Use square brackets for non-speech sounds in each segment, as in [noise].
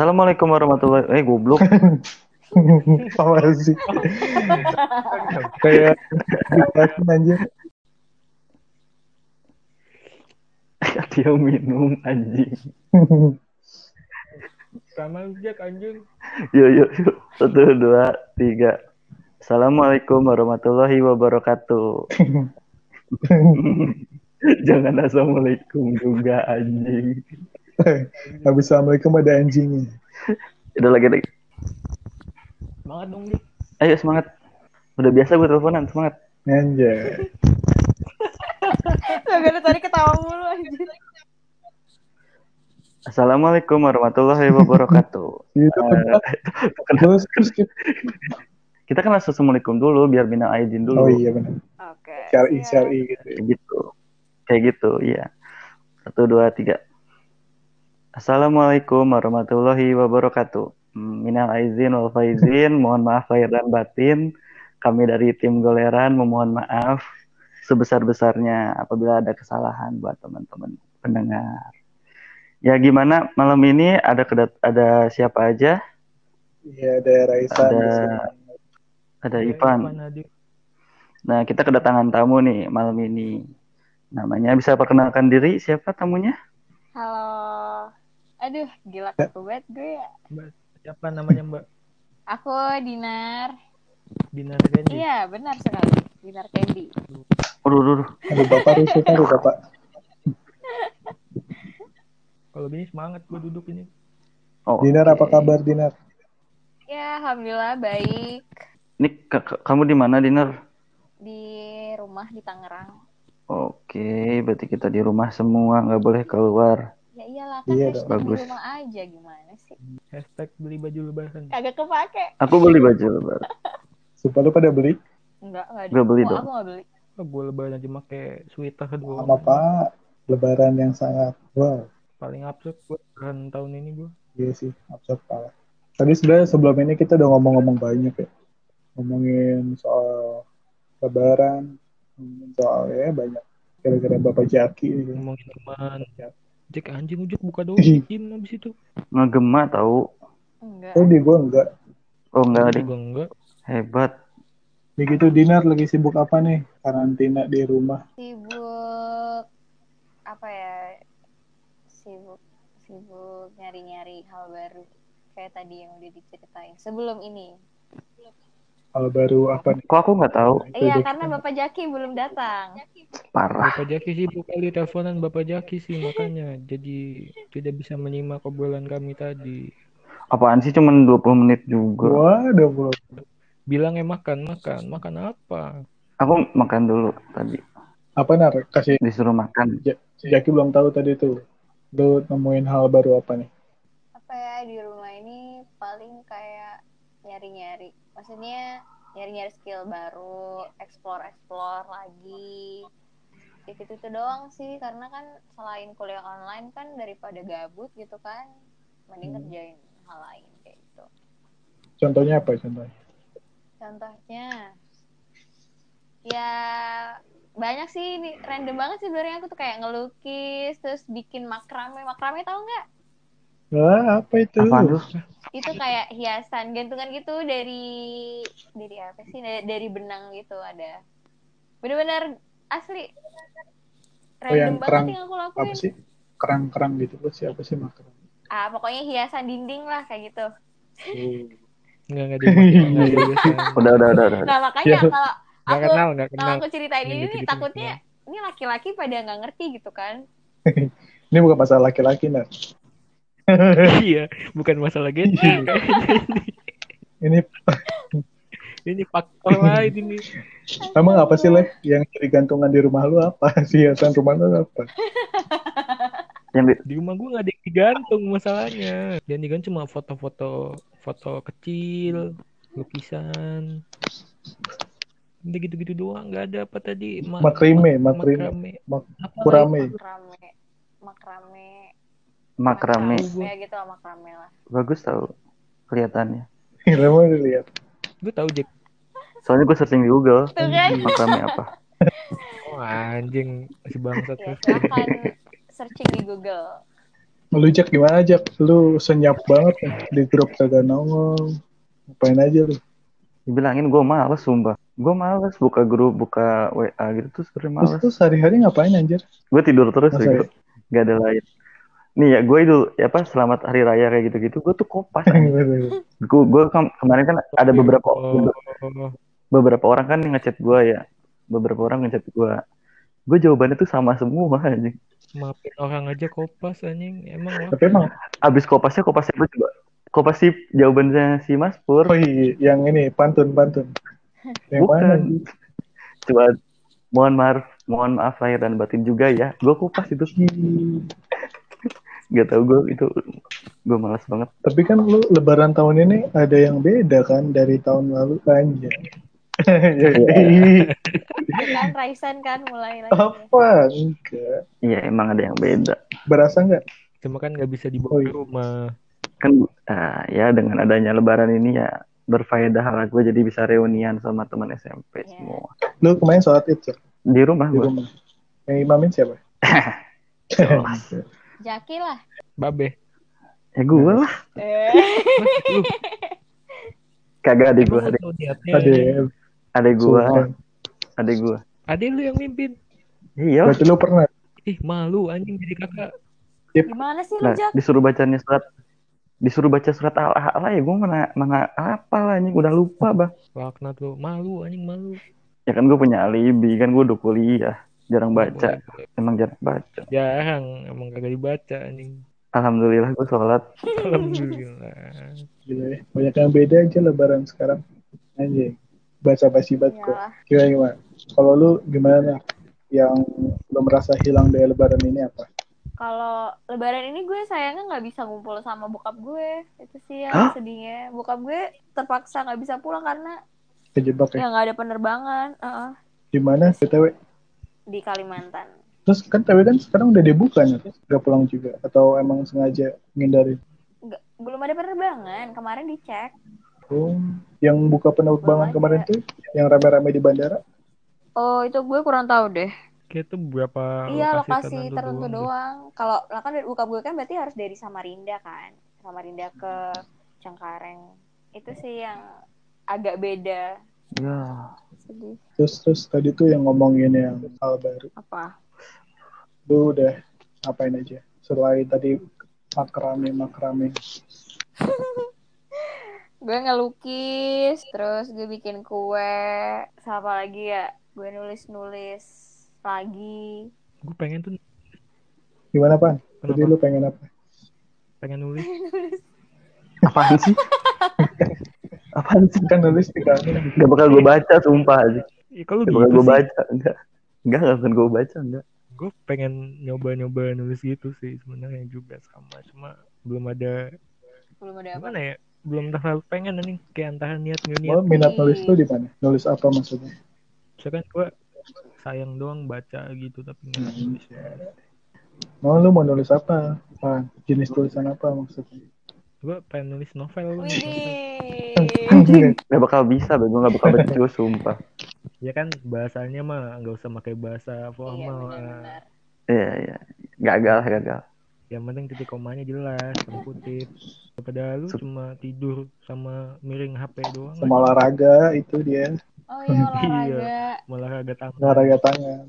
Assalamualaikum warahmatullahi Eh goblok. [laughs] Apa sih? Kayak anjir. [laughs] Dia minum anjing. Sama Jack anjing. Yuk yuk yuk. Satu dua tiga. Assalamualaikum warahmatullahi wabarakatuh. [laughs] Jangan assalamualaikum juga anjing. [laughs] Habis Assalamualaikum ada anjingnya. Udah lagi lagi. Semangat dong, Dik. Ayo semangat. Udah biasa gue teleponan semangat. Anjay. [laughs] Gak ada tadi ketawa mulu anjir. Assalamualaikum warahmatullahi wabarakatuh. [laughs] Itu Eh, terus terus kita- kan assalamualaikum dulu biar bina aidin dulu. Oh iya benar. Oke. Syari siap. syari gitu. Kayak gitu. Kayak gitu, iya. Satu, dua, tiga. Assalamualaikum warahmatullahi wabarakatuh. Hmm, Minal aizin wal faizin, mohon maaf lahir dan batin. Kami dari tim Goleran memohon maaf sebesar-besarnya apabila ada kesalahan buat teman-teman pendengar. Ya gimana malam ini ada kedat ada siapa aja? Iya ada Raisan Ada-. Ada Ya, Ivan. Hadir. Nah, kita kedatangan tamu nih malam ini. Namanya bisa perkenalkan diri siapa tamunya? Halo. Aduh, gila kaku banget gue ya. Mbak, siapa namanya Mbak? Aku Dinar. Dinar Randy. Iya, benar sekali. Dinar Candy. Aduh, aduh, aduh. Aduh bapak rusuh aduh bapak. Kalau gini semangat gue duduk ini. Oh, Dinar apa oke. kabar Dinar? Ya, alhamdulillah baik. Ini ka- ka- kamu di mana, Dinar? Di rumah di Tangerang. Oke, berarti kita di rumah semua, nggak boleh keluar. Ya iyalah kan Iya hashtag dong. di Bagus. rumah aja gimana sih? Hashtag beli baju lebaran. Kagak kepake. Aku beli baju lebaran. Sumpah lu pada beli? Enggak, enggak. Gak beli dong. aku enggak beli. Oh, gue lebaran aja pakai sweater doang. Sama Pak. Lebaran yang sangat wow. Paling absurd gue lebaran tahun ini gue. Iya sih, absurd parah. Tadi sebenarnya sebelum ini kita udah ngomong-ngomong banyak ya. Ngomongin soal lebaran, ngomongin soal ya banyak. Gara-gara Bapak Jaki. Ngomongin teman. Jack anjing ujuk buka doang. Izin abis itu. Ngegema tahu. Enggak. Tadi gue enggak. Oh, enggak Gua ada. juga enggak. Hebat. Ya gitu Dinar lagi sibuk apa nih? Karantina di rumah. Sibuk apa ya? Sibuk sibuk nyari-nyari hal baru kayak tadi yang udah diceritain sebelum ini. Kalau baru apa nih? Kok aku nggak tahu? Iya, karena Bapak Jaki belum datang. Parah. Bapak Jaki sibuk kali teleponan Bapak Jaki sih makanya jadi tidak bisa menyimak obrolan kami tadi. Apaan sih cuman 20 menit juga. Waduh, bro. Bilangnya makan, makan, makan apa? Aku makan dulu tadi. Apa nar? Kasih Disuruh makan. si Jaki belum tahu tadi tuh. Lu nemuin hal baru apa nih? Apa ya di rumah ini paling kayak nyari-nyari. Maksudnya nyari-nyari skill baru, explore-explore lagi. Itu itu doang sih karena kan selain kuliah online kan daripada gabut gitu kan, mending Hmm. kerjain hal lain kayak gitu. Contohnya apa contohnya? Contohnya ya banyak sih ini random banget sih sebenarnya aku tuh kayak ngelukis terus bikin makrame makrame tau nggak Wah, apa itu? Tuh? itu kayak hiasan gantungan gitu dari dari apa sih dari, dari benang gitu ada bener-bener asli Oh, yang random banget kerang- yang aku Apa lakuin sih? Kerang-kerang gitu loh. Siapa sih makan? ah pokoknya hiasan dinding lah kayak gitu Enggak enggak enggak. [laughs] Udah, udah, udah, udah. nah makanya Ya. kalau aku kenal, enggak kalau kenal. aku ceritain Yang ini gitu-gitu takutnya ini laki-laki pada nggak ngerti gitu kan [laughs] Ini bukan masalah laki-laki, Nar. [laughs] iya, bukan masalah gitu. Ini ini faktor lain ini. [laughs] emang apa sih, Lek? Yang jadi gantungan di rumah lu apa? [laughs] Hiasan rumah lu apa? [laughs] Yang di- Di rumah gua nggak ada yang digantung masalahnya. Yang digantung cuma foto-foto foto kecil, lukisan. Udah gitu-gitu doang, nggak ada apa tadi. Ma- Makrame, makrame. makrame. Mak- makrame makrame makrame. ya gitu lah makrame lah Bagus tahu kelihatannya. Gila mau dilihat. Gue tahu Jack. Soalnya gue searching di Google. tuh kan Makrame apa? [laughs] Oh anjing, masih bangsat ya terus. searching di Google Lu Jak gimana Jak? Lu senyap banget nih di grup kagak nongol. Ngapain aja lu? Dibilangin gue males sumpah. Gue males buka grup, buka WA gitu tuh sebenernya Terus males. tuh sehari-hari ngapain anjir? Gue tidur terus gitu. Gak ada lain. Nih ya gue itu ya apa selamat hari raya kayak gitu-gitu gue tuh kopas. [laughs] gue gue kemarin kan ada beberapa Oh, beberapa orang kan yang ngechat gue ya. Beberapa orang ngechat gue. Gue jawabannya tuh sama semua [laughs] anjing. maafin orang aja kopas anjing. Emang. Tapi emang, Abis kopasnya kopas siapa coba? Kopas si jawabannya si Mas Pur. oh iya, yang ini pantun-pantun. [laughs] Yang Bukan. mana? Coba mohon maaf, mohon maaf lahir dan batin juga ya. Gue kupas itu. Gak tau gue itu gue malas banget. Tapi kan lu lebaran tahun ini ada yang beda kan dari tahun lalu aja. kan Raisan kan mulai lagi Apa? Enggak. Iya emang ada yang beda. Berasa enggak? Cuma kan nggak bisa dibawa Oh, ke iya. rumah. Kan ah, ya dengan adanya Lebaran ini ya berfaedah lah gue jadi bisa reunian sama teman SMP Iya. semua Lu kemarin sholat id ya? di rumah Di gue. rumah. Yang imamin siapa? [laughs] [laughs] Jaki lah Babe. Ya gue lah. eh [laughs] Kagak adik gue, adik, Ada adik gue, adik gue. Ade lu yang mimpin. Iya. Berarti lu pernah? Ih malu anjing jadi kakak. gimana sih lu Nah, Jak disuruh bacanya surat disuruh baca surat al-a'la ya gue mana mana apa lah ini udah lupa bah Laknat lu malu anjing malu. ya kan gue punya alibi kan gue udah kuliah jarang baca Boleh, boleh. emang jarang baca Jarang emang kagak dibaca anjing. alhamdulillah gue sholat [laughs] Alhamdulillah. Gila ya. Banyak yang beda aja lebaran sekarang. Anjing. Baca basi banget kok. Kira gimana? Kalau lu gimana? Yang lu merasa hilang dari lebaran ini apa? kalau lebaran ini gue sayangnya nggak bisa ngumpul sama bokap gue itu sih yang Hah? sedihnya bokap gue terpaksa nggak bisa pulang karena Kejebak ya? ya nggak ada penerbangan Heeh, Di mana BTW? Di Kalimantan Terus kan TW kan sekarang udah dibuka nih. Gak pulang juga. Atau emang sengaja menghindari? nggak belum ada penerbangan kemarin dicek Oh, yang buka penerbangan Belum kemarin ada. tuh yang rame-rame di bandara. oh itu gue kurang tahu deh Kayak itu berapa iya lokasi tertentu tertentu deh. doang kalau lah kan dari bokap gue kan berarti harus dari Samarinda kan Samarinda ke Cengkareng itu sih yang agak beda ya sedih Terus terus tadi tuh yang ngomongin yang hal baru. apa Lu udah ngapain aja? Selain tadi makrame makrame. [laughs] gue ngelukis terus gue bikin kue sama apa lagi ya gue nulis nulis lagi Gue pengen tuh Gimana pan? Tadi Kenapa? lu pengen apa? pengen nulis. [laughs] apaan sih [laughs] apaan sih Kan nulis di kantor. gak bakal gue baca sumpah aja Ih, kalau gak gitu bakal gue sih. baca enggak enggak gak akan gue baca enggak Gue pengen nyoba-nyoba nulis gitu sih sebenarnya juga sama. Cuma belum ada belum ada apa gimana ya? Belum terlalu pengen nih kayak antara niat nggak niat. Oh, minat nulis lu di mana? Nulis apa maksudnya? Misalkan gue sayang doang baca gitu tapi nggak nulis. Oh, lu mau nulis apa? Pan? Jenis tulisan apa maksudnya? Gue pengen nulis novel lu. Anjing. gak bakal bisa gue gak bakal baca sumpah Ya kan bahasanya mah nggak usah pakai bahasa iya formal. benar-benar iya iya gagal gagal Yang penting titik komanya jelas, putih. Daripada lu Sup- cuma tidur sama miring HP doang. Sama olahraga itu dia. oh iya [laughs] olahraga malah agak tangan. Olahraga tangan.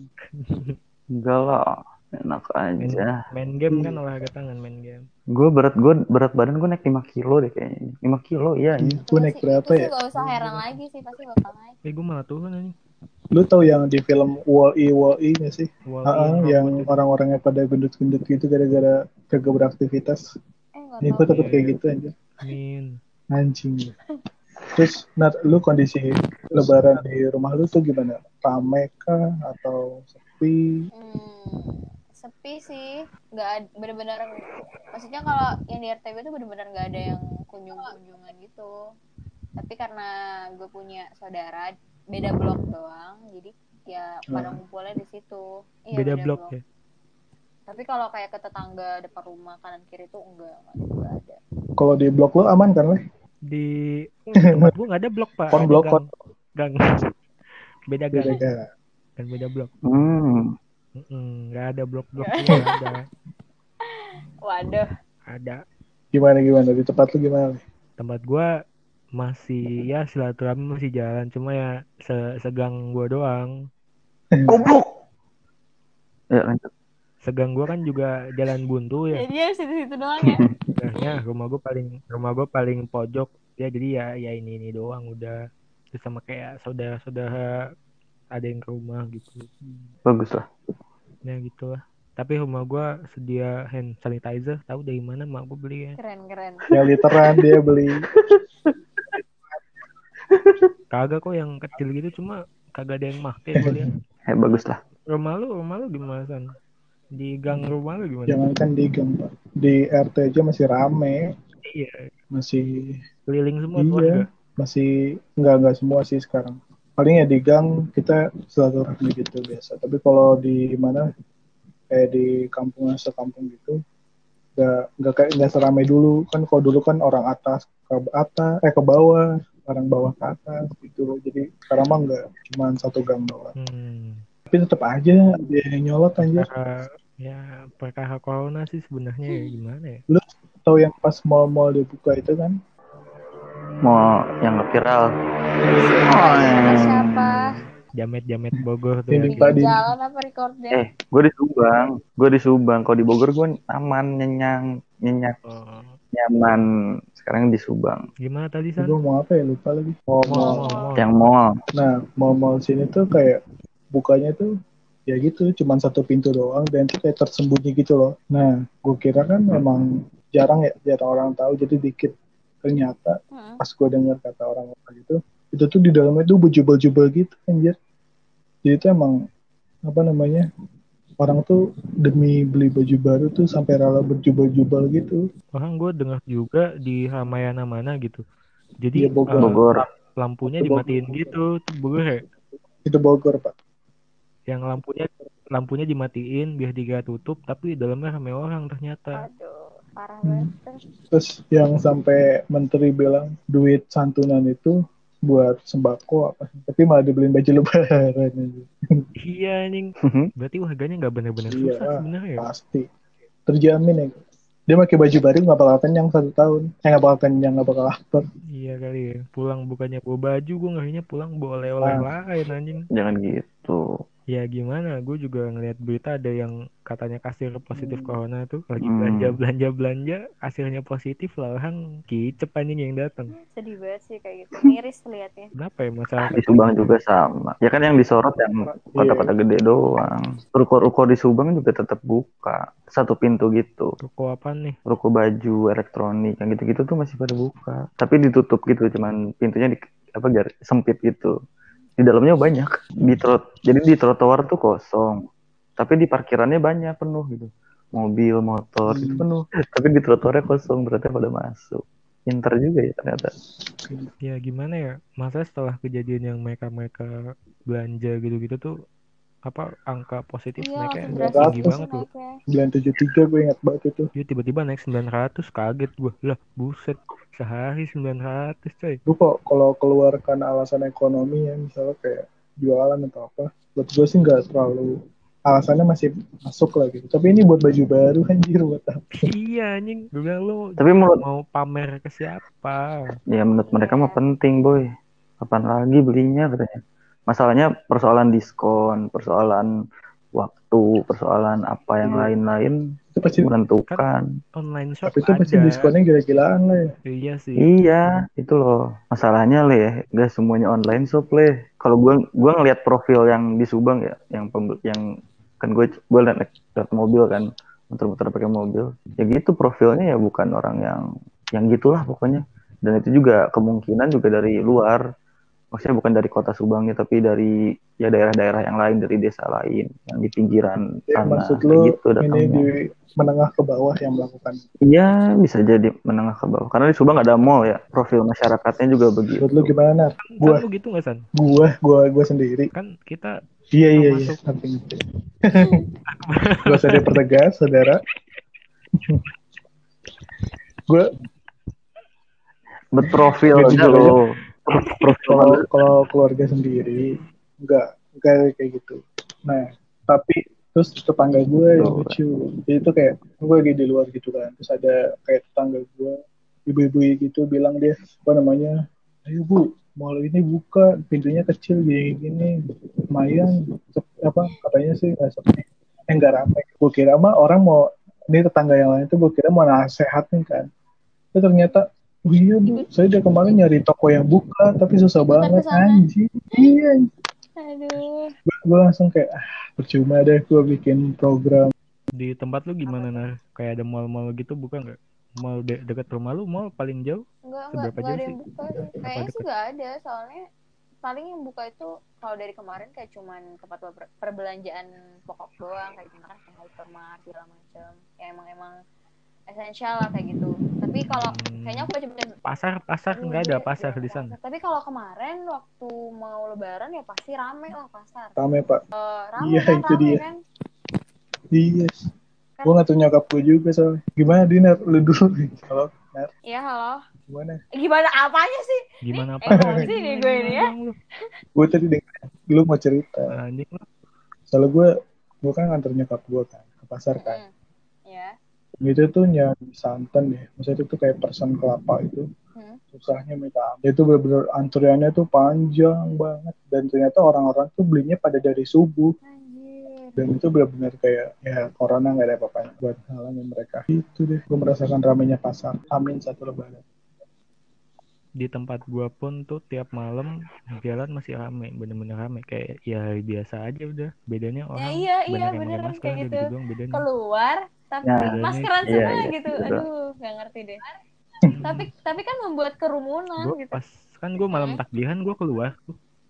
enggak lah enak aja main game kan olahraga tangan main game. gue berat gue berat badan gue naik 5 kilo deh kayaknya 5 kilo iya ini Gue naik berapa sih ya? gak usah heran lagi sih pasti bakal naik Eh gue malah turun anjing. Lu tahu yang di film Wall-E Wall-E nggak sih? Wall Ah, in yang orang-orangnya pada gendut-gendut gitu gara-gara kagak beraktivitas. eh tau gue takut kayak gitu aja. Min. Anjing. Terus, Nat, lu kondisi lebaran di rumah lu tuh gimana? Rame kah? Atau sepi? Hmm, sepi sih nggak bener-bener maksudnya kalau yang di RTB itu bener-bener nggak ada yang kunjung-kunjungan gitu tapi karena gue punya saudara beda blok doang jadi ya pada Hmm. ngumpulnya di situ iya, Beda blok ya. tapi kalau kayak ke tetangga depan rumah kanan kiri tuh enggak enggak ada Kalau di blok lu aman kan, Le? Di oh, [laughs] di tempat gue nggak ada blok pak. Kon blok, gang. gang. [laughs] Beda Beda gang. Kan beda blok. hmm nggak ada blok-blok ada. Waduh. ada Gimana gimana di tempat lu gimana? Tempat gua masih ya silaturahmi masih jalan cuma ya se- segang gua doang Goblok. Ya lanjut. segang gua kan juga jalan buntu ya Jadi ya situ-situ doang ya. [laughs] Sebenarnya rumah gua paling rumah gua paling pojok ya jadi ya ya ini ini doang udah terus sama kayak saudara-saudara ada yang ke rumah gitu Bagus lah. Ya gitu lah tapi rumah gua sedia hand sanitizer tahu dari mana mak gua beli ya Keren keren. Yang literan dia beli. kagak kok yang kecil gitu cuma kagak ada yang make gua lihat Eh bagus lah. rumah lu rumah lu gimana san di gang rumah lu gimana Jangan kan di gang Pak. Di RT aja masih rame, iya masih keliling semua Iya. keluarga masih nggak nggak semua sih sekarang. Paling ya di gang kita silaturahmi gitu biasa. Tapi kalau di mana kayak di kampung sekampung gitu nggak nggak kayak nggak seramai dulu. Kan kalau dulu kan orang atas ke atas eh ke bawah orang bawah ke atas gitu. Jadi sekarang mah nggak cuma satu gang doang. Hmm. tapi tetap aja yang nyolot anjir. Perkara ya perkara corona sih sebenarnya ya? Gimana ya? Atau yang pas mall-mall dibuka itu kan? Mau yang viral. Oh, Siapa siapa? jamet-jamet Bogor tuh Ini ya. Di Tadi. jalan apa recordnya? Eh, gue di Subang. Gue di Subang. Kalau di Bogor gue aman, nyenyang, nyenyak, Oh, nyaman. Sekarang di Subang. gimana tadi san gue mau apa ya lupa lagi mau Mall, mall mall, mall. Yang mall. nah mall-mall sini tuh kayak bukanya tuh ya gitu cuman satu pintu doang dan itu kayak tersembunyi gitu loh nah gue kira kan memang jarang ya jarang orang tahu jadi dikit ternyata Hmm. pas gue dengar kata orang-orang gitu itu tuh di dalamnya tuh bejubel-jubel gitu anjir jadi itu emang apa namanya orang tuh demi beli baju baru tuh sampai rela berjubel-jubel gitu Orang gue dengar juga di Ramayana mana gitu. Jadi Iya, Bogor. eh, Bogor. lampunya Bogor. dimatiin gitu, tuh Bogor ya. itu Bogor pak Yang lampunya lampunya dimatiin biar dikira tutup, tapi di dalamnya rame orang ternyata. Aduh, parah Hmm. banget. terus yang sampai menteri bilang duit santunan itu buat sembako apa tapi malah dibeliin baju lebaran. Iya anjing. Berarti harganya nggak benar-benar Iya. susah sebenarnya ya. pasti terjamin ya dia pakai baju baru nggak bakal kenyang satu tahun eh nggak bakal kenyang nggak bakal lapar Iya kali ya. Pulang bukannya bawa baju, gue ngerinya pulang bawa oleh-oleh Ah. lain anjing. Jangan gitu. Ya gimana? Gue juga ngeliat berita ada yang katanya kasir positif corona tuh lagi Hmm. belanja belanja belanja, kasirnya positif lah orang kicep anjing yang datang. Sedih banget sih kayak gitu. Miris liatnya. Kenapa ya masyarakat? Di Subang juga sama. Ya kan yang disorot yang kota-kota gede doang. Ruko-ruko di Subang juga tetap buka. Satu pintu gitu. Toko apa nih? Ruko baju, elektronik, yang gitu-gitu tuh masih pada buka. Tapi ditutup gitu, cuman pintunya di apa gar- sempit gitu. Di dalamnya banyak. Di trot, jadi di trotoar tuh kosong. Tapi di parkirannya banyak penuh gitu. Mobil, motor itu Hmm. penuh. [laughs] Tapi di trotoarnya kosong, berarti pada masuk. Pinter juga ya ternyata. Ya gimana ya? Masa setelah kejadian yang mereka-mereka belanja gitu-gitu tuh apa angka positif Iya, naiknya tinggi banget loh. naiknya. 973 gue ingat banget itu Dia tiba-tiba naik 900 kaget gue. Lah, buset. Sehari 900 coy. lu kok kalau keluarkan alasan ekonomi ya misalnya kayak jualan atau apa buat gue sih nggak terlalu alasannya masih masuk lah gitu tapi ini buat baju baru [laughs] anjir buat apa iya anjing. Gue bilang lu Tapi menurut mau pamer ke siapa? Ya menurut mereka mah penting boy. Kapan lagi belinya katanya. Masalahnya persoalan diskon, persoalan waktu, persoalan apa yang Iya. lain-lain itu pasti menentukan. Online shop tapi itu pasti ada. diskonnya gila-gilaan lah ya Iya sih. Iya, itu loh. Masalahnya le, ya, gak semuanya online shop le. Kalau gua gua ngelihat profil yang di Subang ya, yang pembel- yang kan gue gue liat, liat mobil kan, muter-muter pakai mobil. Ya gitu profilnya ya bukan orang yang yang gitulah pokoknya. Dan itu juga kemungkinan juga dari luar. Maksudnya bukan dari kota Subangnya tapi dari ya daerah-daerah yang lain, dari desa lain, yang di pinggiran Ya, sana. maksud lu gitu ini datangnya. di menengah ke bawah yang melakukan Iya, bisa jadi menengah ke bawah. Karena di Subang ada mall ya. Profil masyarakatnya juga begitu. menurut lu gimana Nar? San gua lu gitu nggak San? gua gua gua sendiri Kan kita iya iya iya ngerti [laughs] gua usah dipertegas saudara [laughs] gua berprofil aja lo. Kalau kalau keluarga sendiri enggak enggak kayak gitu. Nah tapi terus tetangga gue yang Oh. lucu. Jadi itu kayak gue lagi di luar gitu kan. Terus ada kayak tetangga gue ibu-ibu gitu bilang dia apa namanya ayo bu mall ini buka pintunya kecil gini gini lumayan apa katanya sih nggak sepi eh nggak ramai. Gue kira mah orang mau ini tetangga yang lain tuh gue kira mau nasehatin kan. Tapi ternyata oh iya bu saya udah kemarin nyari toko yang buka tapi susah Bukan banget anjing iya Aduh. gue langsung kayak ah percuma deh gue bikin program Di tempat lu gimana nah? Kayak ada mall-mall gitu bukan nggak? Mall de dekat rumah lu mall paling jauh? Enggak, enggak, Seberapa enggak ada yang sih? buka. Kayaknya sih enggak ada, soalnya paling yang buka itu kalau dari kemarin kayak cuman tempat per- perbelanjaan pokok doang kayak misalkan kayak hypermart segala macam. Ya emang emang esensial lah kayak gitu. Tapi kalau Hmm. kayaknya aku baca-baca Pasar pasar Aduh, nggak ada iya, pasar iya, di sana. Tapi kalau kemarin waktu mau lebaran ya pasti rame lah pasar. rame pak Eh, rame Iya, kan, itu rame dia. kan. iya Kan- gue ngatur nyokap gue juga soalnya gimana Dinar lu dulu [laughs] halo Nar Iya, halo. gimana Gimana apanya sih? Gimana apa? emosi nih gue ini ya. gue tadi denger lu mau cerita Anjing soalnya gue gue kan nganter nyokap gue kan ke pasar kan Hmm. Ya. Itu tuh nyari santan ya maksudnya itu tuh kayak persen kelapa itu Hmm. susahnya minta ampun. itu bener-bener antriannya tuh panjang banget dan ternyata orang-orang tuh belinya pada dari subuh Anjir. dan itu benar-benar kayak ya corona nggak ada apa-apanya buat halangin mereka itu deh gue merasakan ramenya pasar amin satu lebaran Di tempat gua pun tuh tiap malam jalan masih rame, bener-bener rame kayak ya hari biasa aja udah. Bedanya orang iya, iya, banyak yang pakai beneran masker kayak gitu. gitu doang bedanya. Keluar tapi Ya. maskeran Iya, semua iya, gitu. betul. Aduh, nggak ngerti deh. [laughs] tapi tapi kan membuat kerumunan Gue gitu. pas kan gue malam Hmm. takbiran gue keluar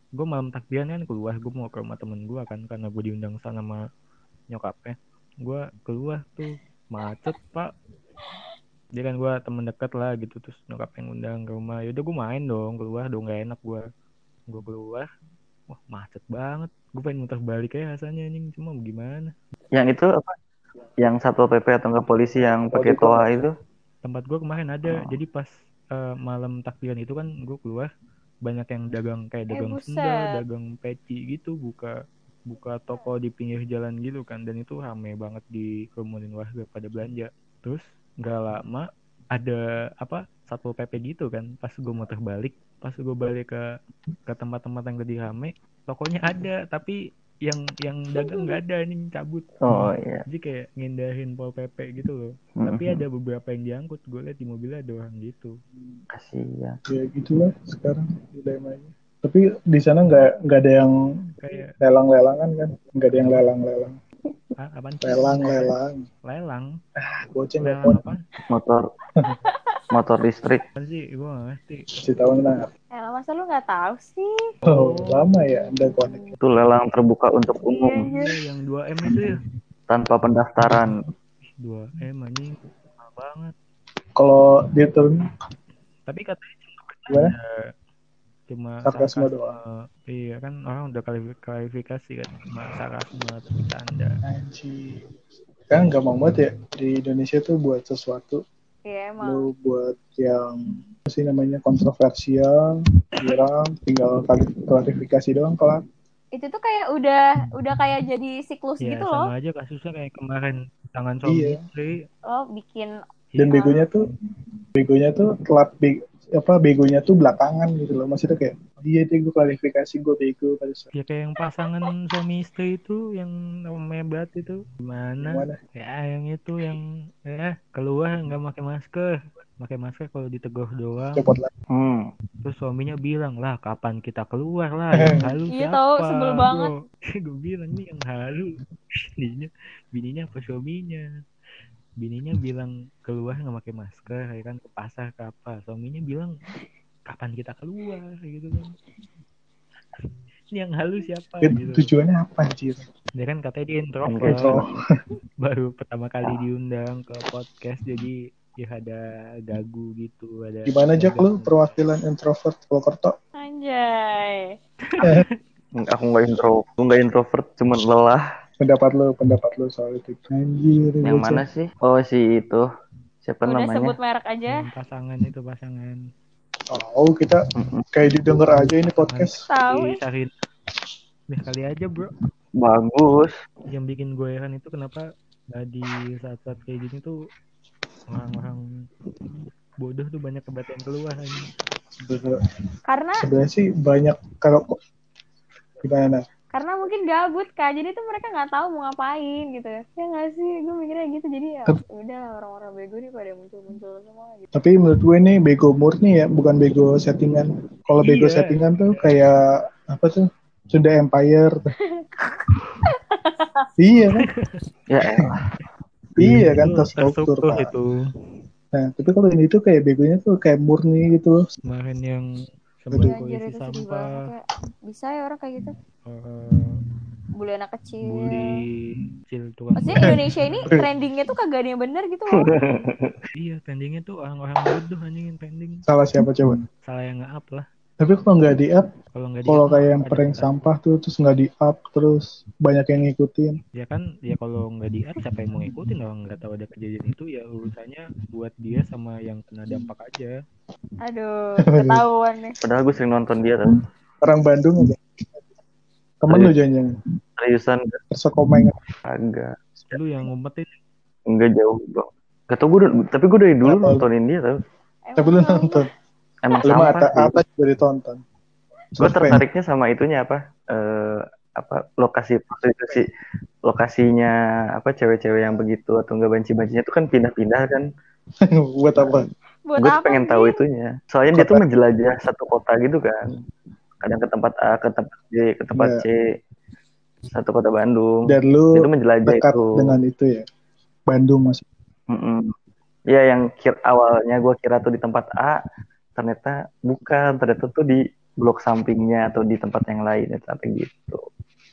gue malam takbiran kan keluar gue mau ke rumah temen gue kan karena gue diundang sana sama nyokapnya gue keluar tuh macet pak dia kan gue temen deket lah gitu terus nyokap yang undang ke rumah yaudah gue main dong keluar dong gak enak gue gue keluar wah macet banget gue pengen muter balik aja rasanya anjing cuma gimana Yang itu apa? Yang satpol pp atau enggak polisi yang pakai Polisi. toa itu? tempat gue kemarin ada Oh. jadi pas eh, malam takbiran itu kan gue keluar banyak yang dagang kayak Eh, dagang buset. sendal dagang peci gitu buka buka toko di pinggir jalan gitu kan dan itu rame banget di kerumunin warga pada belanja terus nggak lama ada apa satpol pp gitu kan pas gue mau terbalik pas gue balik ke ke tempat-tempat yang tadi rame tokonya ada tapi yang yang dagang nggak ada nih cabut. Oh iya. jadi kayak ngindarin pol pp gitu loh. Mhm. tapi ada beberapa yang diangkut. Gue liat di mobilnya ada orang gitu. Kasihan. ya gitulah sekarang dilemanya tapi di sana nggak nggak ada yang kayak lelang-lelangan kan? Nggak ada yang lelang-lelang. Ah, apaan sih? lelang-lelang. Lelang. Goceng nggak lelang apa? Motor [laughs] motor listrik. sih? Gue gak ngerti. Kasih tahu nah Eh, masa lu nggak tahu sih? oh lama ya anda connect. Itu lelang terbuka untuk umum. Iya, iya yang 2 m itu ya? Tanpa pendaftaran. 2 m anjing. Mahal banget. Kalau dia tuh tapi katanya ada cuma Sarkasme doang. iya kan orang udah klarifikasi kan cuma sarkasme tapi canda anjir kan nggak mau banget ya di Indonesia tuh buat sesuatu Iya emang. lu buat yang sih namanya kontroversial viral tinggal kali- klarifikasi doang kelar Itu tuh kayak udah udah kayak jadi siklus ya gitu loh. sama aja kasusnya kayak kemarin tangan suami Iya. istri Oh, bikin dan Iya. begonya tuh begonya tuh telat be- apa begonya tuh belakangan gitu loh maksudnya kayak dia deh gue klarifikasi gue bego pada saat ya kayak yang pasangan suami istri itu yang namanya berat itu. Gimana? Gimana? ya yang itu yang ya keluar nggak pakai masker. Pakai masker kalau ditegur doang. Hmm. terus suaminya bilang lah kapan kita keluar lah? Yang halu Iya tahu, sebel banget. [laughs] gue bilang nih yang halu. [laughs] Bininya bininya apa suaminya? Bininya bilang keluar nggak pakai masker ya kan? Ke pasar ke apa? Suaminya bilang kapan kita keluar gitu kan ini yang halu siapa Eh, gitu tujuannya apa anjir dia kan katanya dia introvert Intro. [laughs] baru pertama kali diundang ke podcast jadi ya ada gagu gitu ada gimana Jack lu perwakilan introvert Purwokerto anjay. [laughs] Aku nggak intro, aku nggak introvert, cuman lelah. pendapat lu pendapat lu soal itu anjir Yang mana sih? Oh si itu. Siapa Udah namanya? sebut merek aja. yang pasangan itu pasangan oh kita kayak didengar aja ini podcast Tahu. di Sarin Udah kali aja bro bagus yang bikin gue heran itu kenapa nah, di saat-saat kayak gini tuh orang-orang bodoh tuh banyak kebatian keluar. Bener. Karena Sebenarnya sih banyak kalau gimana? Karena mungkin gabut kak jadi tuh mereka nggak tahu mau ngapain gitu ya nggak sih gue mikirnya gitu jadi ya Tapi- udah orang-orang bego nih pada muncul-muncul semua gitu Tapi menurut gue nih bego murni ya, bukan bego settingan. Kalau bego Iya. settingan tuh kayak apa tuh? Sunda Empire. [laughs] iya kan? ya. [laughs] Iya kan Itu terstruktur kan. itu Nah, tapi kalau ini tuh kayak begonya tuh kayak murni gitu. kemarin yang Iya, itu sedih sampah ya bisa ya orang kayak gitu eh, bully anak kecil. Bully kecil tukang maksudnya Indonesia ini [laughs] trendingnya tuh kagak ada yang bener gitu loh. [laughs] Iya trendingnya tuh orang-orang bodoh anjing yang trending. Salah siapa coba? salah yang nge-up lah. Tapi kalau nggak di up, kalau nggak kalau kayak yang prank sampah tuh terus nggak di up, terus banyak yang ngikutin. ya kan ya kalau nggak di siapa yang mau ngikutin? Orang nggak tahu ada kejadian itu ya urusannya buat dia sama yang kena dampak aja. Aduh ketahuan nih. Padahal gue sering nonton dia tuh. Orang Bandung aja. Temen lu jangan-jangan. seriusan Tersekomeng. agak. Lu yang ngumpetin. Enggak jauh bang. Gak tau gue udah- tapi gue dari dulu Apa? nontonin dia tau. Tapi lu nonton. emang atas, sih. atas juga ditonton. gue tertariknya sama itunya apa? Eh apa lokasi prostitusi lokasinya apa cewek-cewek yang begitu atau enggak banci-bancinya tuh kan pindah-pindah kan. [laughs] Buat apa? buat gue apa pengen tahu itunya. Soalnya dia tuh menjelajah satu kota gitu kan kadang ke tempat A ke tempat B ke tempat Iya. C satu kota Bandung Dan lu tuh menjelajah dekat itu dengan itu ya. Bandung masih. Mm-mm. ya yang kir awalnya gue kira tuh di tempat A ternyata bukan ternyata tuh di blok sampingnya atau di tempat yang lain ya, ternyata gitu